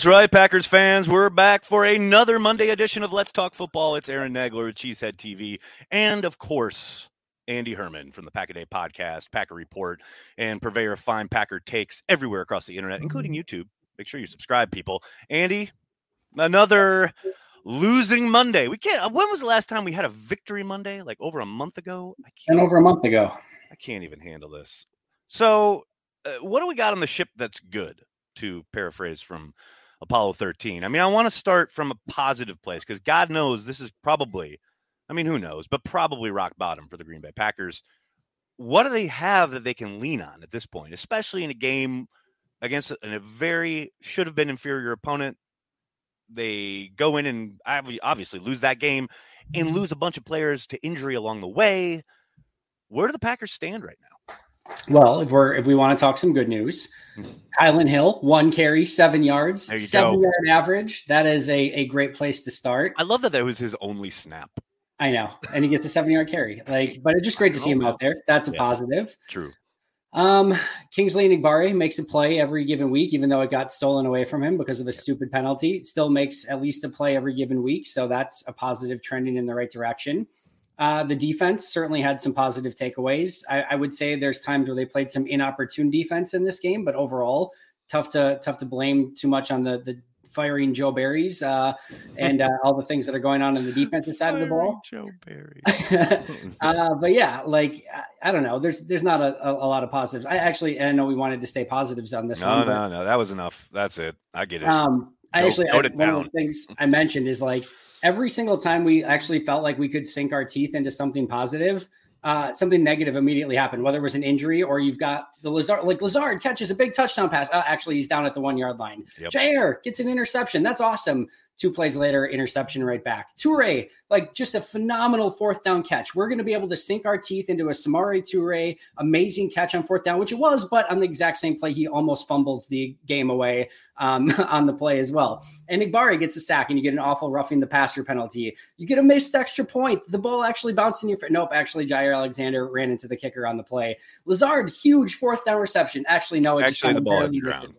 That's right, Packers fans. We're back for another Monday edition of Let's Talk Football. It's Aaron Nagler with Cheesehead TV. And of course, Andy Herman from the Pack a Day podcast, Packer Report, and purveyor of fine Packer takes everywhere across the internet, including YouTube. Make sure you subscribe, people. Andy, another losing Monday. We can't. When was the last time we had a victory Monday? Like over a month ago? I can't, and over a month ago. I can't even handle this. So, uh, what do we got on the ship that's good? To paraphrase from Apollo 13. I mean, I want to start from a positive place because God knows this is probably I mean, who knows, but probably rock bottom for the Green Bay Packers. What do they have that they can lean on at this point, especially in a game against a, a very should have been inferior opponent? They go in and obviously lose that game and mm-hmm. lose a bunch of players to injury along the way. Where do the Packers stand right now? Well, if we're if we want to talk some good news, mm-hmm. Kylin Hill, one carry, seven yards, seven go. yard average. That is a, a great place to start. I love that that was his only snap. I know, and he gets a seven yard carry. Like, but it's just great to see him out there. That's a yes, positive. True. Um, Kingsley Enagbare makes a play every given week, even though it got stolen away from him because of a stupid penalty. Still makes at least a play every given week, so that's a positive, trending in the right direction. Uh, the defense certainly had some positive takeaways. I, I would say there's times where they played some inopportune defense in this game, but overall, tough to tough to blame too much on the the firing Joe Barry's uh, and uh, all the things that are going on in the defensive side of the ball. Joe Barry. uh, but yeah, like I don't know. There's there's not a, a, a, lot of positives. I actually I know we wanted to stay positives on this no, one. No, no, no. That was enough. That's it. I get it. Um, I actually I, one down. of the things I mentioned is like every single time we actually felt like we could sink our teeth into something positive uh, something negative immediately happened, whether it was an injury or you've got the Lazard, like Lazard catches a big touchdown pass. Uh, actually, he's down at the one yard line. Yep. Jaire gets an interception. That's awesome. Two plays later, interception right back. Toure, like just a phenomenal fourth down catch. We're going to be able to sink our teeth into a Samori Toure amazing catch on fourth down, which it was, but on the exact same play, he almost fumbles the game away um, on the play as well. And Igbari gets a sack, and you get an awful roughing the passer penalty. You get a missed extra point. The ball actually bounced in your face. Nope, actually, Jaire Alexander ran into the kicker on the play. Lazard, huge fourth down reception. Actually, no, it actually the ball hit the ground.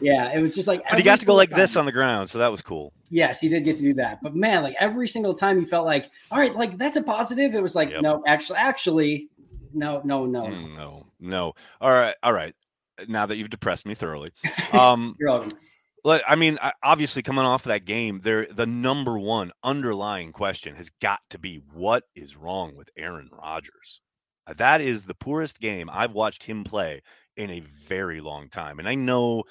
Yeah, it was just like. But he got to go like time. this on the ground, so that was cool. Yes, he did get to do that. But man, like every single time you felt like, all right, like that's a positive. It was like, yep. no, actually, actually, no, no, no, mm, no, no. All right, all right. Now that you've depressed me thoroughly, um, you're welcome. I mean, obviously, coming off of that game, there the number one underlying question has got to be what is wrong with Aaron Rodgers. That is the poorest game I've watched him play in a very long time, and I know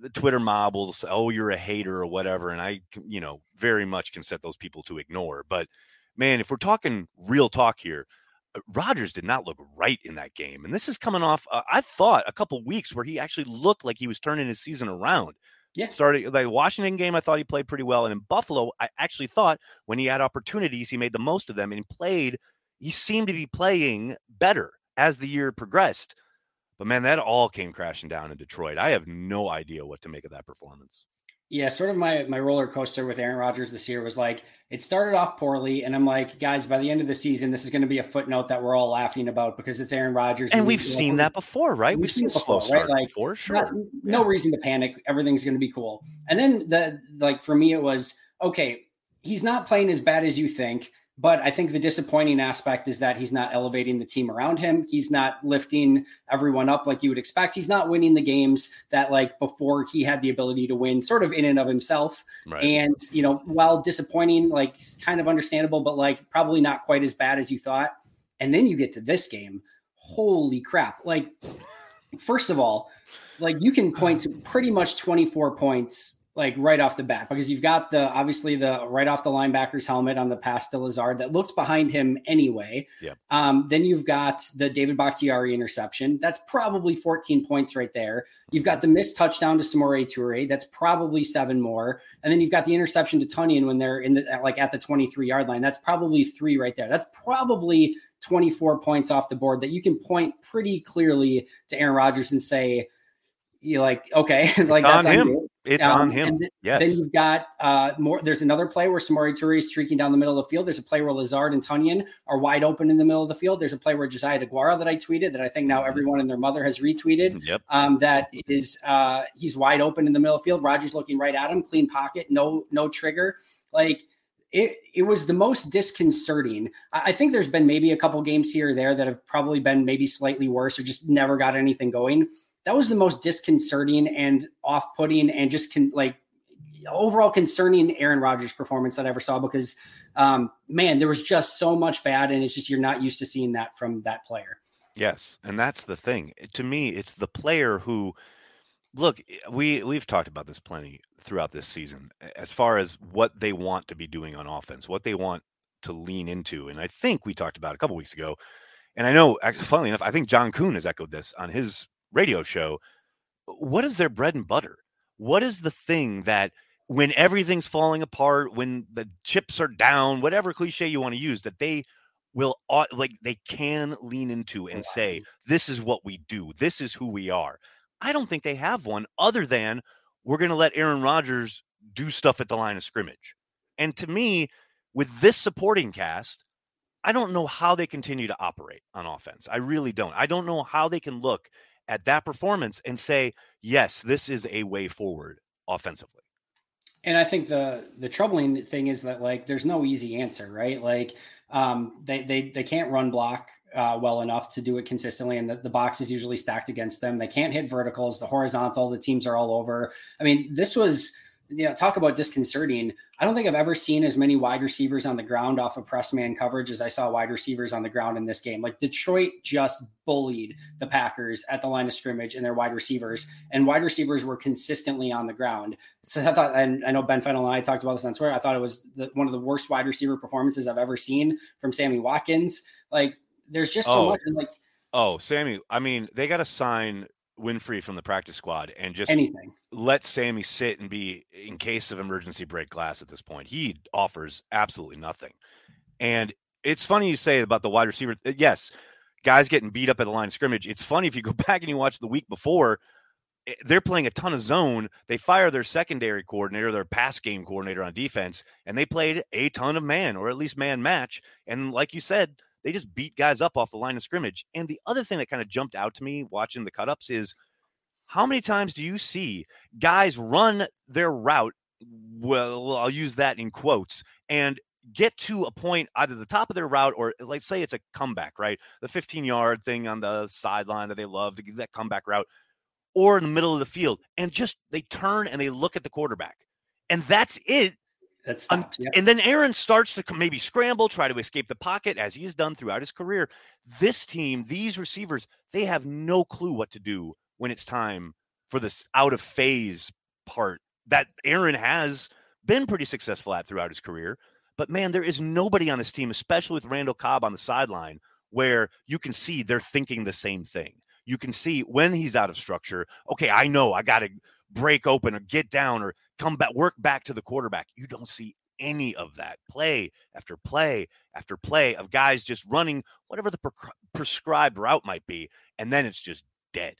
the Twitter mob will say, "Oh, you're a hater" or whatever, and I, you know, very much can set those people to ignore. But man, if we're talking real talk here, uh, Rodgers did not look right in that game, and this is coming off. Uh, I thought a couple weeks where he actually looked like he was turning his season around. Yeah, started the Washington game. I thought he played pretty well, and in Buffalo, I actually thought when he had opportunities, he made the most of them and played. He seemed to be playing better as the year progressed. But man, that all came crashing down in Detroit. I have no idea what to make of that performance. Yeah, sort of my my roller coaster with Aaron Rodgers this year was like it started off poorly, and I'm like, guys, by the end of the season, this is going to be a footnote that we're all laughing about because it's Aaron Rodgers, and, and we've seen that before, right? We've, we've seen, seen before, right? Like for sure, not, no reason to panic. Everything's going to be cool. And then the like for me, it was okay. He's not playing as bad as you think. But I think the disappointing aspect is that he's not elevating the team around him. He's not lifting everyone up like you would expect. He's not winning the games that like before he had the ability to win sort of in and of himself. Right. And, you know, while disappointing, like kind of understandable, but like probably not quite as bad as you thought. And then you get to this game. Holy crap. Like, first of all, like you can point to pretty much 24 points like right off the bat because you've got the obviously the right off the linebacker's helmet on the pass to Lazard that looked behind him anyway. Yeah. Um, then you've got the David Bakhtiari interception. That's probably 14 points right there. You've got the missed touchdown to Samori Toure. That's probably seven more. And then you've got the interception to Tonyan when they're in the like at the 23 yard line. That's probably three right there. That's probably 24 points off the board that you can point pretty clearly to Aaron Rodgers and say, you like, okay, like that's on him. It's um, on him. Th- yes. Then you've got uh, more. There's another play where Samori Toure is streaking down the middle of the field. There's a play where Lazard and Tonyan are wide open in the middle of the field. There's a play where Josiah Deguara that I tweeted that I think now mm-hmm. everyone and their mother has retweeted. Yep. Um, that is uh, he's wide open in the middle of the field. Rodgers looking right at him, clean pocket, no no trigger. Like it it was the most disconcerting. I think there's been maybe a couple games here or there that have probably been maybe slightly worse or just never got anything going. That was the most disconcerting and off-putting and just can like overall concerning Aaron Rodgers performance that I ever saw because um, man, there was just so much bad, and it's just you're not used to seeing that from that player. Yes, and that's the thing. To me, it's the player who look. We we've talked about this plenty throughout this season as far as what they want to be doing on offense, what they want to lean into, and I think we talked about a couple weeks ago. And I know, funnily enough, I think John Kuhn has echoed this on his radio show. What is their bread and butter? What is the thing that when everything's falling apart, when the chips are down, whatever cliche you want to use, that they will like they can lean into and say, "This is what we do. This is who we are." I don't think they have one other than we're going to let Aaron Rodgers do stuff at the line of scrimmage. And to me, with this supporting cast, I don't know how they continue to operate on offense. I really don't. I don't know how they can look at that performance and say, "Yes, this is a way forward offensively." And I think the the troubling thing is that like there's no easy answer, right? Like um, they they they can't run block uh, well enough to do it consistently, and the, the box is usually stacked against them. They can't hit verticals, the horizontal. The teams are all over. I mean, this was you know, talk about disconcerting. I don't think I've ever seen as many wide receivers on the ground off of press man coverage as I saw wide receivers on the ground in this game. Like Detroit just bullied the Packers at the line of scrimmage and their wide receivers, and wide receivers were consistently on the ground. So I thought, and I know Ben Fennell and I talked about this on Twitter. I thought it was the, one of the worst wide receiver performances I've ever seen from Sammy Watkins. Like, there's just so oh. much. Like, oh, Sammy, I mean, they got to sign Winfree from the practice squad and just anything. Let Sammy sit and be in case of emergency break glass at this point. He offers absolutely nothing. And it's funny you say about the wide receiver. Uh, yes, guys getting beat up at the line of scrimmage. It's funny if you go back and you watch the week before, eh, they're playing a ton of zone. They fire their secondary coordinator, their pass game coordinator on defense, and they played a ton of man or at least man match. And like you said, they just beat guys up off the line of scrimmage. And the other thing that kind of jumped out to me watching the cutups is how many times do you see guys run their route? Well, I'll use that in quotes and get to a point either the top of their route or let's say it's a comeback, right? The 15 yard thing on the sideline that they love to give that comeback route or in the middle of the field and just they turn and they look at the quarterback. And that's it that stops. Yeah. And then Aaron starts to maybe scramble, try to escape the pocket as he's done throughout his career. This team, these receivers, they have no clue what to do when it's time for this out of phase part that Aaron has been pretty successful at throughout his career. But man, there is nobody on this team, especially with Randall Cobb on the sideline, where you can see they're thinking the same thing. You can see when he's out of structure, okay, I know I got to break open or get down or come back, work back to the quarterback. You don't see any of that play after play after play of guys just running whatever the pre- prescribed route might be. And then it's just dead.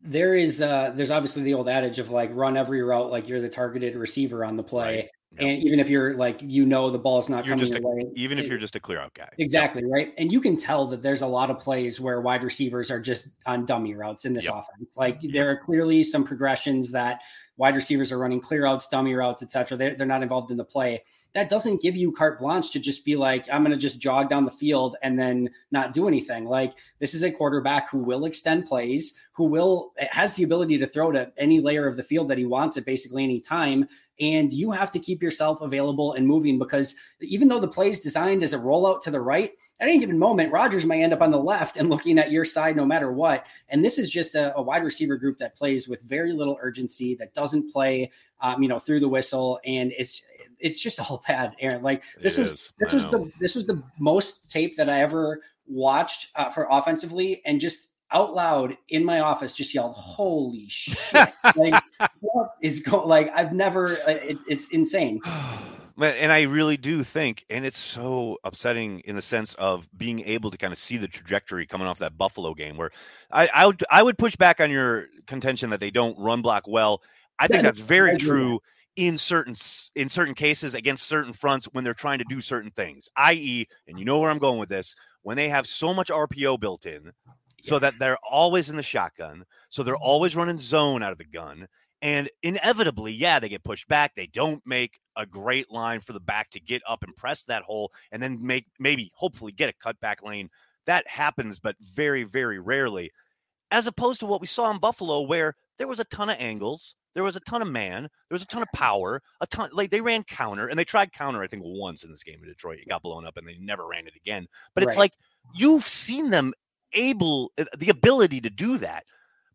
There is, uh, there's obviously the old adage of like run every route like you're the targeted receiver on the play. Right. Yep. And even if you're like, you know, the ball is not you're coming your a, way, even if you're just a clear out guy. Exactly. Yep. Right. And you can tell that there's a lot of plays where wide receivers are just on dummy routes in this yep. offense. Like there are clearly some progressions that wide receivers are running clear outs, dummy routes, etc. They're, they're not involved in the play. That doesn't give you carte blanche to just be like, I'm going to just jog down the field and then not do anything. Like this is a quarterback who will extend plays, who will eh, has the ability to throw to any layer of the field that he wants at basically any time and you have to keep yourself available and moving because even though the play is designed as a rollout to the right, at any given moment, Rodgers may end up on the left and looking at your side no matter what. And this is just a, a wide receiver group that plays with very little urgency, that doesn't play, um, you know, through the whistle, and it's it's just all bad, Aaron. Like this it was is. this was the this was the most tape that I ever watched uh, for offensively, and just out loud in my office just yelled holy shit like what is going like i've never uh, it, it's insane and i really do think and it's so upsetting in the sense of being able to kind of see the trajectory coming off that buffalo game where i i would i would push back on your contention that they don't run block well I think that's very true in certain in certain cases against certain fronts when they're trying to do certain things. I.e., and you know where I'm going with this, when they have so much RPO built in, so that they're always in the shotgun, so they're mm-hmm. always running zone out of the gun, and inevitably, yeah, they get pushed back. They don't make a great line for the back to get up and press that hole, and then make maybe hopefully get a cutback lane. That happens, but very very rarely as opposed to what we saw in Buffalo, where there was a ton of angles, there was a ton of man, there was a ton of power, a ton like they ran counter and they tried counter, I think, once in this game in Detroit. It got blown up and they never ran it again. But it's right. like you've seen them able uh, the ability to do that,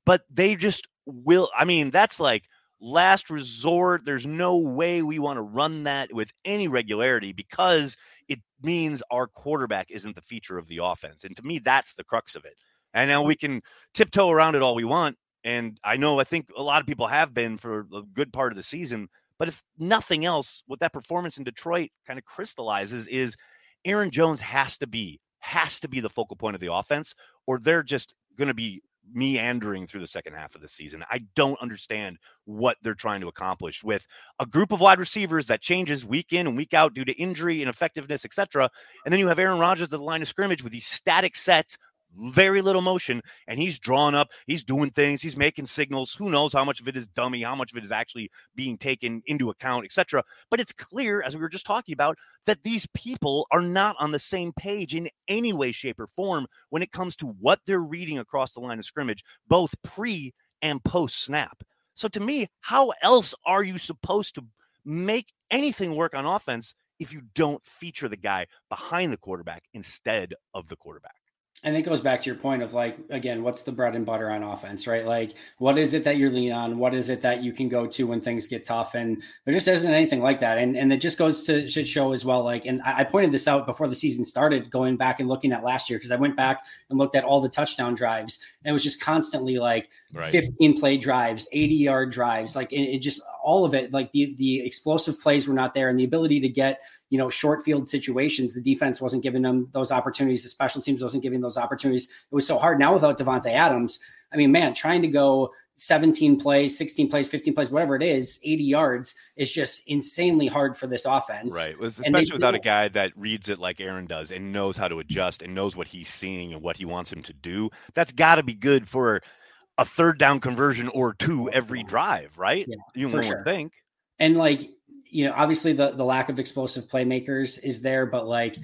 but they just will. I mean, that's like last resort. There's no way we want to run that with any regularity because it means our quarterback isn't the feature of the offense. And to me, that's the crux of it. And now we can tiptoe around it all we want. And I know I think a lot of people have been for a good part of the season. But if nothing else, what that performance in Detroit kind of crystallizes is Aaron Jones has to be, has to be the focal point of the offense, or they're just going to be meandering through the second half of the season. I don't understand what they're trying to accomplish with a group of wide receivers that changes week in and week out due to injury and effectiveness, etc. And then you have Aaron Rodgers at the line of scrimmage with these static sets very little motion and he's drawn up he's doing things he's making signals who knows how much of it is dummy how much of it is actually being taken into account etc but it's clear as we were just talking about that these people are not on the same page in any way shape or form when it comes to what they're reading across the line of scrimmage both pre and post snap. So to me how else are you supposed to make anything work on offense if you don't feature the guy behind the quarterback instead of the quarterback and it goes back to your point of like again what's the bread and butter on offense right? Like what is it that you're lean on? What is it that you can go to when things get tough? And there just isn't anything like that. And and it just goes to should show as well like and I, I pointed this out before the season started going back and looking at last year because i went back and looked at all the touchdown drives. And it was just constantly like right. 15 play drives 80 yard drives like it, it just all of it like the the explosive plays were not there and the ability to get you know, short field situations. The defense wasn't giving them those opportunities. The special teams wasn't giving those opportunities. It was so hard. Now without Davante Adams, I mean, man, trying to go 17 plays, 16 plays, 15 plays, whatever it is, 80 yards is just insanely hard for this offense. Right. Especially without a guy that reads it like Aaron does and knows how to adjust and knows what he's seeing and what he wants him to do. That's got to be good for a third down conversion or two every drive, right? Yeah, you would sure. think. And like you know, obviously the the lack of explosive playmakers is there, but like,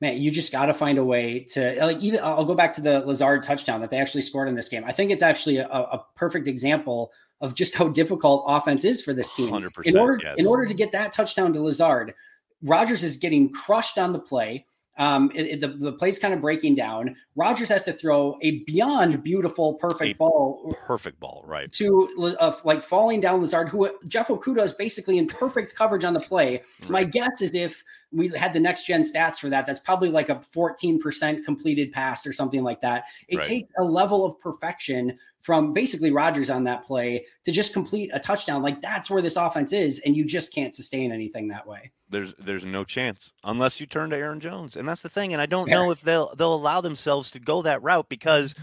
man, you just got to find a way to like. Even I'll go back to the Lazard touchdown that they actually scored in this game. I think it's actually a, a perfect example of just how difficult offense is for this team. In order yes. in order to get that touchdown to Lazard, Rodgers is getting crushed on the play. Um, it, it, the, the play's kind of breaking down. Rodgers has to throw a beyond beautiful, perfect a ball. Perfect ball, right. To uh, like falling down Lazard, who Jeff Okudah is basically in perfect coverage on the play. Right. My guess is if we had the next gen stats for that, that's probably like a 14% completed pass or something like that. It right. takes a level of perfection from basically Rodgers on that play to just complete a touchdown. Like that's where this offense is, and you just can't sustain anything that way there's there's no chance unless you turn to Aaron Jones, and that's the thing. And I don't know if they'll they'll allow themselves to go that route because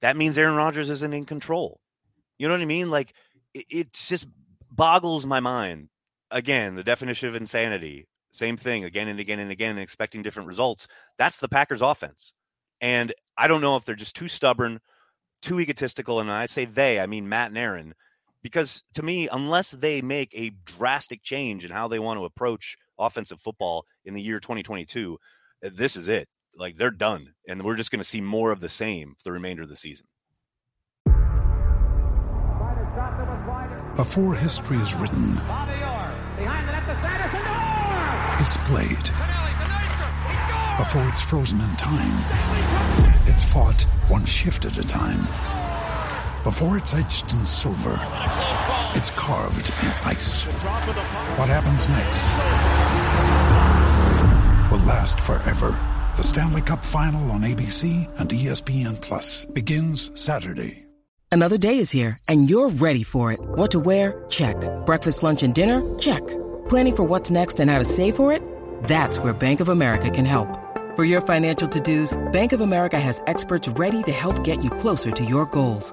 that means Aaron Rodgers isn't in control. You know what I mean? Like it, it just boggles my mind. Again, the definition of insanity. Same thing again and again and again, expecting different results. That's the Packers' offense, and I don't know if they're just too stubborn, too egotistical. And I say they, I mean Matt and Aaron because to me, unless they make a drastic change in how they want to approach offensive football in the year 2022, uh, this is it. Like they're done, and we're just going to see more of the same for the remainder of the season. Before history is written, it's played. Before it's frozen in time, it's fought one shift at a time before it's etched in silver, it's carved in ice. What happens next will last forever. The Stanley Cup Final on ABC and ESPN Plus begins Saturday. Another day is here, and you're ready for it. What to wear? Check. Breakfast, lunch, and dinner? Check. Planning for what's next and how to save for it? That's where Bank of America can help. For your financial to dos, Bank of America has experts ready to help get you closer to your goals.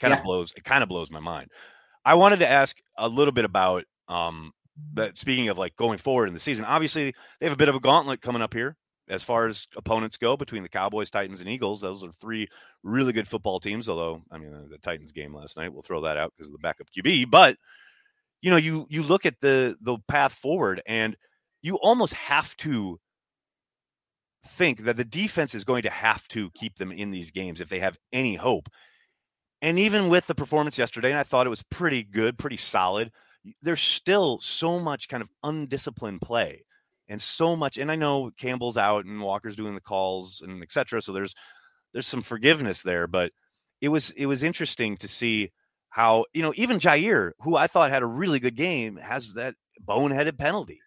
Kind Yeah. of blows it kind of blows my mind. I wanted to ask a little bit about um that speaking of like going forward in the season. Obviously, they have a bit of a gauntlet coming up here as far as opponents go between the Cowboys, Titans, and Eagles. Those are three really good football teams. Although, I mean, the Titans game last night, we'll throw that out because of the backup QB. But you know, you you look at the the path forward, and you almost have to think that the defense is going to have to keep them in these games if they have any hope. And even with the performance yesterday, and I thought it was pretty good, pretty solid, there's still so much kind of undisciplined play and so much. And I know Campbell's out and Walker's doing the calls and etc. So there's there's some forgiveness there, but it was it was interesting to see how you know even Jaire, who I thought had a really good game, has that boneheaded penalty.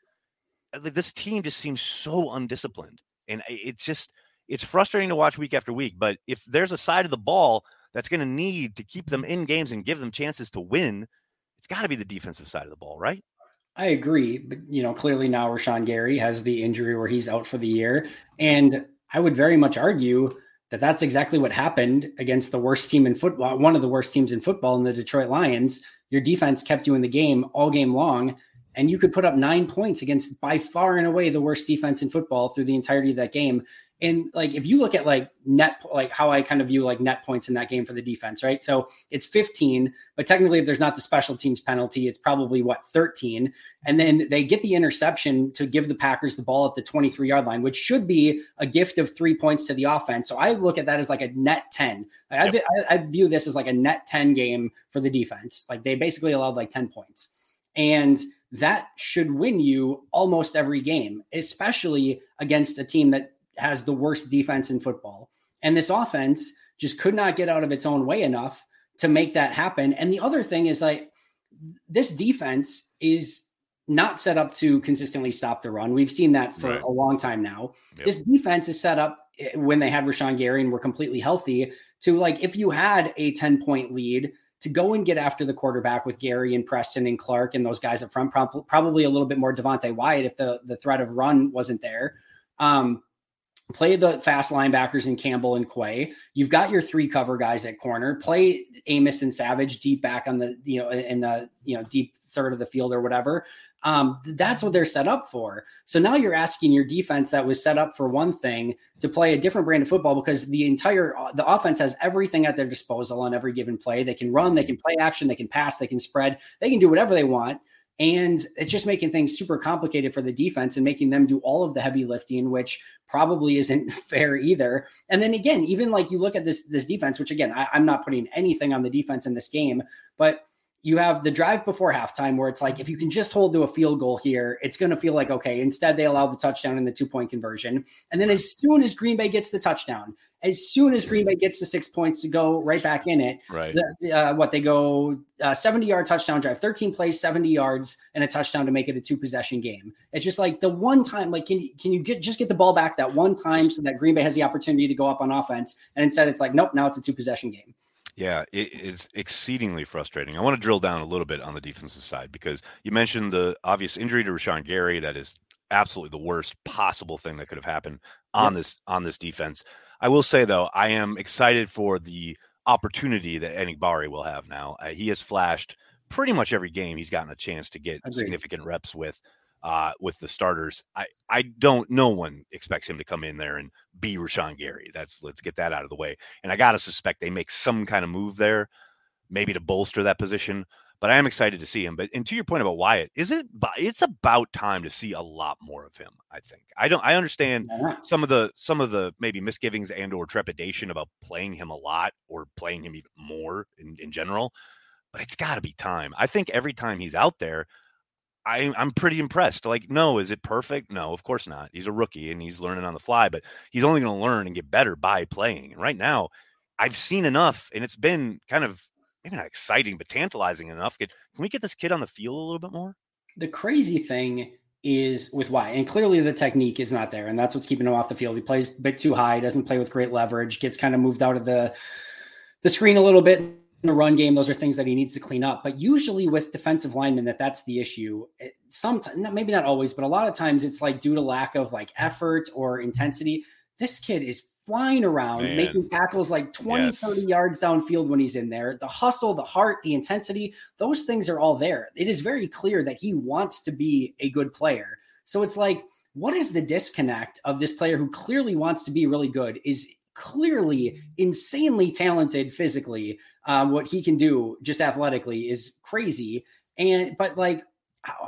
Uh, This team just seems so undisciplined, and it's just it's frustrating to watch week after week. But if there's a side of the ball that's going to need to keep them in games and give them chances to win, it's got to be the defensive side of the ball, right? I agree, but you know, clearly now Rashan Gary has the injury where he's out for the year, and I would very much argue that that's exactly what happened against the worst team in football, one of the worst teams in football, in the Detroit Lions. Your defense kept you in the game all game long, and you could put up nine points against by far and away the worst defense in football through the entirety of that game. And like if you look at like net like how I kind of view like net points in that game for the defense, right? So it's 15, but technically if there's not the special teams penalty, it's probably what 13. And then they get the interception to give the Packers the ball at the 23 yard line, which should be a gift of three points to the offense. So I look at that as like a net 10. I, Yep. I, I view this as like a net 10 game for the defense. Like they basically allowed like 10 points. And that should win you almost every game, especially against a team that has the worst defense in football. And this offense just could not get out of its own way enough to make that happen. And the other thing is like this defense is not set up to consistently stop the run. We've seen that for Right. a long time now. Yep. This defense is set up eh, when they had Rashan Gary and were completely healthy to like if you had a 10 point lead to go and get after the quarterback with Gary and Preston and Clark and those guys up front, probably a little bit more Devonte Wyatt if the, the threat of run wasn't there. Um, play the fast linebackers in Campbell and Quay. You've got your three cover guys at corner. Play Amos and Savage deep back on the you know in the you know deep third of the field or whatever. Um, that's what they're set up for. So now you're asking your defense that was set up for one thing to play a different brand of football because the entire uh, the offense has everything at their disposal on every given play. They can run, they can play action, they can pass, they can spread, they can do whatever they want. And it's just making things super complicated for the defense and making them do all of the heavy lifting, which probably isn't fair either. And then again, even like you look at this this defense, which again, I, I'm not putting anything on the defense in this game, but you have the drive before halftime where it's like if you can just hold to a field goal here, it's going to feel like okay. Instead, they allow the touchdown and the two point conversion, and then as soon as Green Bay gets the touchdown, as soon as Green Bay gets the six points to go right back in it, Right. the, uh, what they go uh, 70 yard touchdown drive, 13 plays, 70 yards, and a touchdown to make it a two possession game. It's just like the one time, like, can, can you get just get the ball back that one time so that Green Bay has the opportunity to go up on offense? And instead, it's like, nope, now it's a two possession game. Yeah, it is exceedingly frustrating. I want to drill down a little bit on the defensive side because you mentioned the obvious injury to Rashan Gary. That is absolutely the worst possible thing that could have happened on this on this defense. I will say though, I am excited for the opportunity that Enagbare will have now. Uh, he has flashed pretty much every game he's gotten a chance to get significant reps with uh, with the starters. I, I don't, no one expects him to come in there and be Rashan Gary. That's, let's get that out of the way. And I got to suspect they make some kind of move there, maybe to bolster that position. But I am excited to see him. But and to your point about Wyatt, is it? It's about time to see a lot more of him. I think. I don't. I understand some of the some of the maybe misgivings and or trepidation about playing him a lot or playing him even more in, in general. But it's got to be time. I think every time he's out there, I, I'm pretty impressed. Like, no, is it perfect? No, of course not. He's a rookie and he's learning on the fly, but he's only going to learn and get better by playing. And right now, I've seen enough, and it's been kind of maybe not exciting, but tantalizing enough. Can, we get this kid on the field a little bit more? The crazy thing is with why, and clearly the technique is not there, and that's what's keeping him off the field. He plays a bit too high, doesn't play with great leverage, gets kind of moved out of the the screen a little bit in the run game, those are things that he needs to clean up. But usually with defensive linemen, that that's the issue. Eh, Sometimes, maybe not always, but a lot of times it's like due to lack of like effort or intensity. This kid is flying around, Man. making tackles like 20, yes. 30 yards downfield when he's in there. The hustle, the heart, the intensity, those things are all there. It is very clear that he wants to be a good player. So it's like, what is the disconnect of this player who clearly wants to be really good? Is clearly insanely talented physically. Um, what he can do just athletically is crazy. And but like,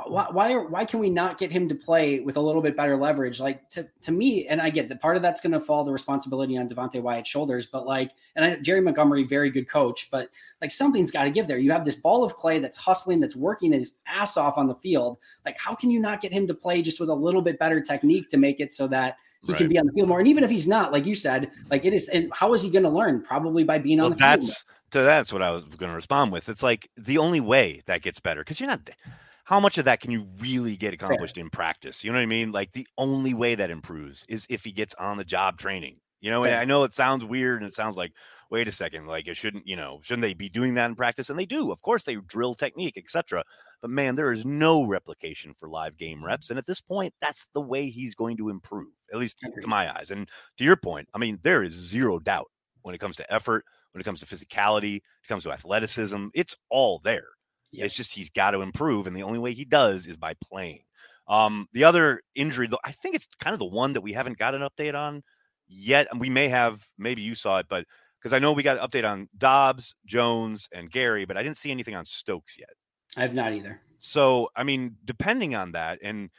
why why, why can we not get him to play with a little bit better leverage? Like to to me, and I get that part of that's going to fall the responsibility on Devonte Wyatt's shoulders. But like, and I, Jerry Montgomery, very good coach, but like something's got to give there. You have this ball of clay that's hustling, that's working his ass off on the field. Like, how can you not get him to play just with a little bit better technique to make it so that he right. can be on the field more. And even if he's not, like you said, like it is, and how is he going to learn? Probably by being well, on the that's, field. So that's what I was going to respond with. It's like the only way that gets better because you're not. How much of that can you really get accomplished Fair. in practice? You know what I mean? Like the only way that improves is if he gets on the job training. You know, and I know it sounds weird and it sounds like, wait a second, like it shouldn't, you know, shouldn't they be doing that in practice? And they do. Of course, they drill technique, etc. But man, there is no replication for live game reps. And at this point, that's the way he's going to improve, at least to my eyes. And to your point, I mean, there is zero doubt when it comes to effort, when it comes to physicality, it comes to athleticism. It's all there. It's just he's got to improve. And the only way he does is by playing. Um, the other injury, though, I think it's kind of the one that we haven't got an update on yet. And we may have, maybe you saw it, but because I know we got an update on Doubs, Jones, and Gary, but I didn't see anything on Stokes yet. I have not either. So, I mean, depending on that, and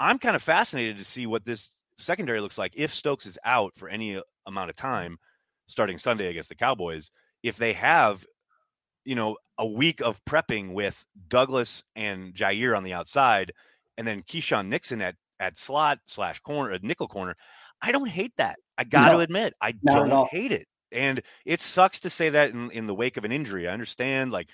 I'm kind of fascinated to see what this secondary looks like if Stokes is out for any amount of time starting Sunday against the Cowboys. If they have, you know, a week of prepping with Douglas and Jaire on the outside, and then Keisean Nixon at at slot slash corner, uh, nickel corner, I don't hate that. I got to admit, I don't hate it. And it sucks to say that in, in the wake of an injury. I understand, like,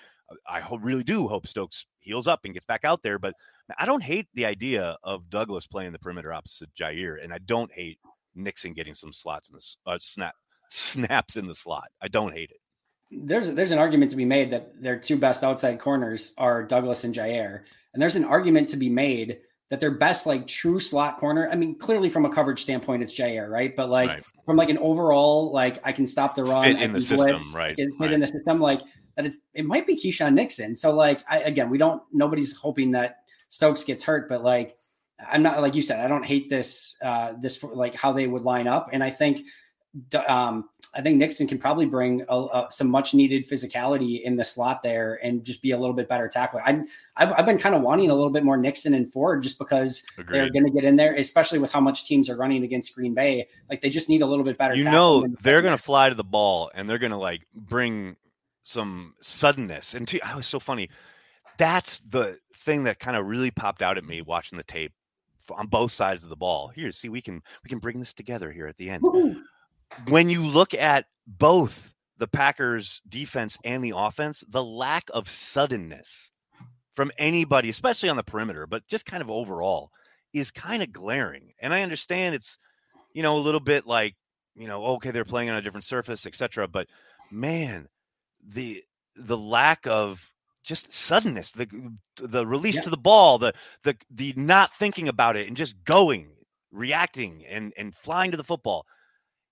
I hope, really do hope Stokes heals up and gets back out there. But I don't hate the idea of Douglas playing the perimeter opposite Jaire, and I don't hate Nixon getting some slots in this uh, snap snaps in the slot. I don't hate it. There's there's an argument to be made that their two best outside corners are Douglas and Jaire, and there's an argument to be made that their best like true slot corner. I mean, clearly from a coverage standpoint, it's Jaire, right? But like right. from like an overall, like I can stop the run, fit in the system, right? Fit right. in the system, like that is it might be Keisean Nixon. So like I again, we don't nobody's hoping that Stokes gets hurt, but like I'm not like you said, I don't hate this uh this for, like how they would line up, and I think um I think Nixon can probably bring a, a, some much needed physicality in the slot there and just be a little bit better tackler. I, I've, I've been kind of wanting a little bit more Nixon and Ford just because Agreed. they're going to get in there, especially with how much teams are running against Green Bay. Like they just need a little bit better. You know, they're going to fly to the ball and they're going to like bring some suddenness. And to, oh, I was so funny. That's the thing that kind of really popped out at me watching the tape on both sides of the ball. Here, see, we can we can bring this together here at the end. Woo-hoo. When you look at both the Packers defense and the offense, the lack of suddenness from anybody, especially on the perimeter, but just kind of overall, is kind of glaring. And I understand it's, you know, a little bit like, you know, okay, they're playing on a different surface, etc. But man, the the lack of just suddenness, the the release yeah. to the ball, the the the not thinking about it and just going, reacting and and flying to the football.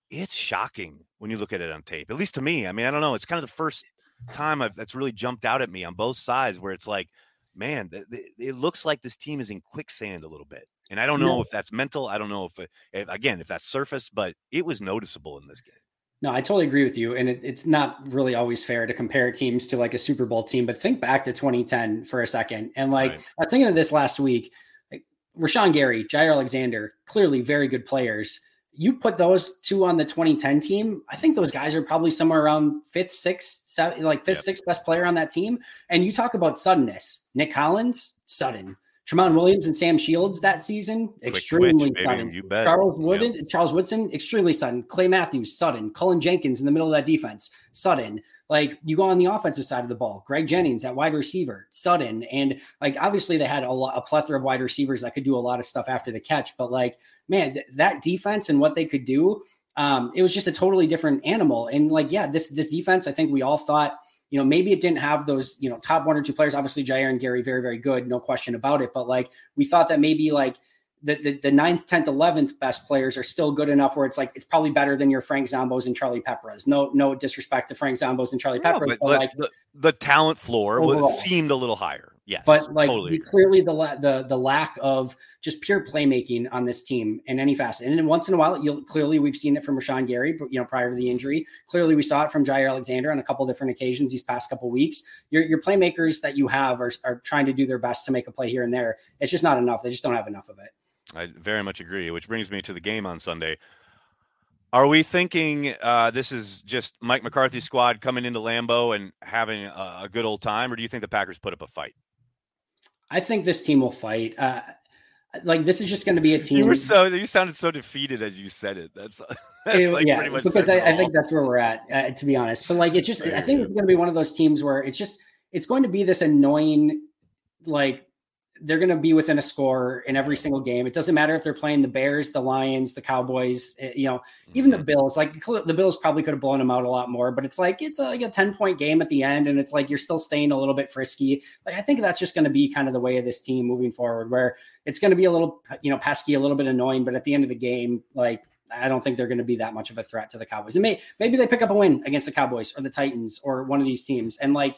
It's shocking when you look at it on tape. At least to me. I mean, I don't know. It's kind of the first time I've, that's really jumped out at me on both sides, where it's like, man, th- th- it looks like this team is in quicksand a little bit. And I don't know yeah. if that's mental. I don't know if, it, if, again, if that's surface, but it was noticeable in this game. No, I totally agree with you. And it, it's not really always fair to compare teams to like a Super Bowl team, but think back to 2010 for a second. And like, right. I was thinking of this last week. Like, Rashan Gary, Jaire Alexander, clearly very good players. You put those two on the 2010 team. I think those guys are probably somewhere around fifth, sixth, seventh, like fifth, yep. sixth best player on that team. And you talk about suddenness. Nick Collins, sudden. Tramon Williams and Sam Shields that season, Quick extremely twitch, sudden. You bet. Charles Wooden, yep. Charles Woodson, extremely sudden. Clay Matthews, sudden. Cullen Jenkins in the middle of that defense, sudden. Like you go on the offensive side of the ball, Greg Jennings at wide receiver, sudden. And like obviously they had a, a plethora of wide receivers that could do a lot of stuff after the catch, but like man, th- that defense and what they could do, um, it was just a totally different animal. And like yeah, this this defense, I think we all thought you know, maybe it didn't have those, you know, top one or two players. Obviously, Jaire and Gary, very, very good, no question about it. But like, we thought that maybe like the, the, the ninth, 10th, 11th best players are still good enough where it's like, it's probably better than your Frank Zombos and Charlie Peprahs. No, no disrespect to Frank Zombos and Charlie no, but, but, like the, the talent floor was, seemed a little higher. Yes, but like totally clearly the the the lack of just pure playmaking on this team in any facet. And then once in a while, you'll clearly we've seen it from Rashan Gary, but you know prior to the injury, clearly we saw it from Jaire Alexander on a couple different occasions these past couple weeks. Your your playmakers that you have are are trying to do their best to make a play here and there. It's just not enough. They just don't have enough of it. I very much agree. Which brings me to the game on Sunday. Are we thinking uh, this is just Mike McCarthy's squad coming into Lambeau and having a, a, good old time, or do you think the Packers put up a fight? I think this team will fight. Uh, like this is just going to be a team. You were so you sounded so defeated as you said it. That's, that's it, like yeah, because I, I, think that's where we're at, uh, to be honest. But like it just, I think it's going to be one of those teams where it's just it's going to be this annoying, like they're going to be within a score in every single game. It doesn't matter if they're playing the Bears, the Lions, the Cowboys, eh, you know, even the mm-hmm. Bills. Like the Bills probably could have blown them out a lot more, but it's like it's a, like a 10 point game at the end, and it's like you're still staying a little bit frisky. Like I think that's just going to be kind of the way of this team moving forward, where it's going to be a little, you know, pesky, a little bit annoying, but at the end of the game, like I don't think they're going to be that much of a threat to the Cowboys. And may, maybe they pick up a win against the Cowboys or the Titans or one of these teams, and like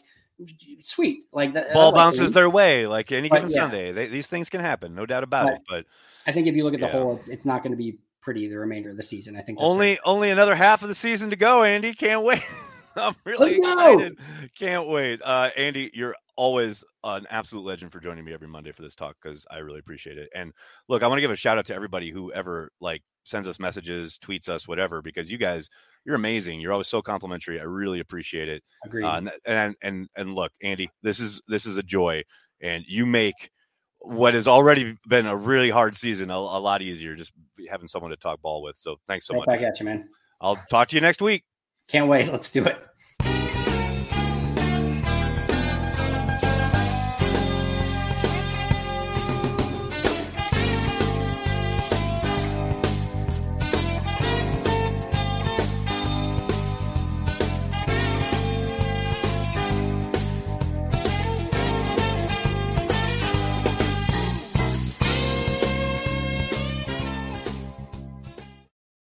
sweet. Like that ball bounces their way, like any given yeah. Sunday. They, these things can happen, no doubt about but it. But I think if you look at the yeah. whole, it's, it's not going to be pretty the remainder of the season. I think only only another half of the season to go. Andy, can't wait. I'm really excited. Can't wait. Uh, Andy, you're always an absolute legend for joining me every Monday for this talk because I really appreciate it. And look, I want to give a shout out to everybody who ever like sends us messages, tweets us, whatever, because you guys you're amazing. You're always so complimentary. I really appreciate it. Agreed. Uh, and, and and and look, Andy, this is this is a joy, and you make what has already been a really hard season a, a lot easier just having someone to talk ball with. So thanks so right much. Back at you, man. I'll talk to you next week. Can't wait. Let's do it.